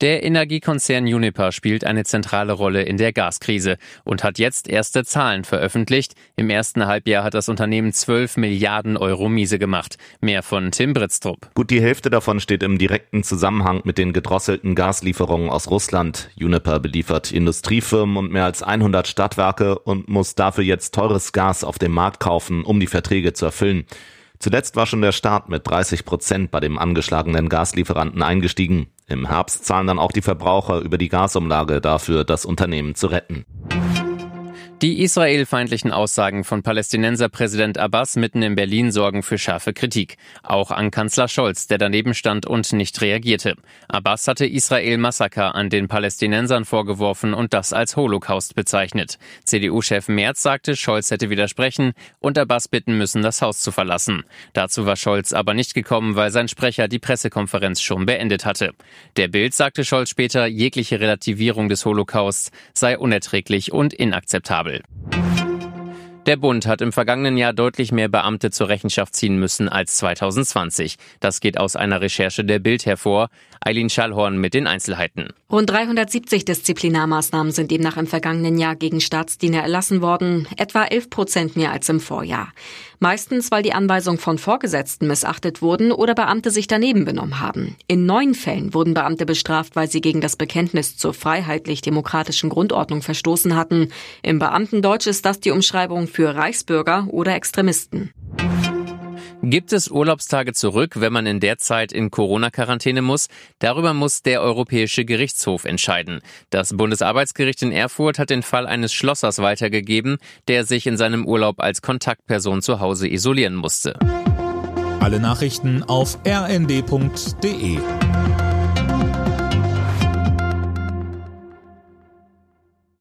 Der Energiekonzern Uniper spielt eine zentrale Rolle in der Gaskrise und hat jetzt erste Zahlen veröffentlicht. Im ersten Halbjahr hat das Unternehmen 12 Milliarden Euro miese gemacht. Mehr von Tim Britztrup. Gut die Hälfte davon steht im direkten Zusammenhang mit den gedrosselten Gaslieferungen aus Russland. Uniper beliefert Industriefirmen und mehr als 100 Stadtwerke und muss dafür jetzt teures Gas auf dem Markt kaufen, um die Verträge zu erfüllen. Zuletzt war schon der Start mit 30 Prozent bei dem angeschlagenen Gaslieferanten eingestiegen. Im Herbst zahlen dann auch die Verbraucher über die Gasumlage dafür, das Unternehmen zu retten. Die israelfeindlichen Aussagen von Palästinenserpräsident Abbas mitten in Berlin sorgen für scharfe Kritik. Auch an Kanzler Scholz, der daneben stand und nicht reagierte. Abbas hatte Israel Massaker an den Palästinensern vorgeworfen und das als Holocaust bezeichnet. CDU-Chef Merz sagte, Scholz hätte widersprechen und Abbas bitten müssen, das Haus zu verlassen. Dazu war Scholz aber nicht gekommen, weil sein Sprecher die Pressekonferenz schon beendet hatte. Der Bild sagte Scholz später, jegliche Relativierung des Holocausts sei unerträglich und inakzeptabel. Der Bund hat im vergangenen Jahr deutlich mehr Beamte zur Rechenschaft ziehen müssen als 2020. Das geht aus einer Recherche der Bild hervor. Eileen Schallhorn mit den Einzelheiten. Rund 370 Disziplinarmaßnahmen sind demnach im vergangenen Jahr gegen Staatsdiener erlassen worden, etwa 11 Prozent mehr als im Vorjahr. Meistens, weil die Anweisungen von Vorgesetzten missachtet wurden oder Beamte sich daneben benommen haben. In neun Fällen wurden Beamte bestraft, weil sie gegen das Bekenntnis zur freiheitlich-demokratischen Grundordnung verstoßen hatten. Im Beamtendeutsch ist das die Umschreibung für Reichsbürger oder Extremisten. Gibt es Urlaubstage zurück, wenn man in der Zeit in Corona-Quarantäne muss? Darüber muss der Europäische Gerichtshof entscheiden. Das Bundesarbeitsgericht in Erfurt hat den Fall eines Schlossers weitergegeben, der sich in seinem Urlaub als Kontaktperson zu Hause isolieren musste. Alle Nachrichten auf rnd.de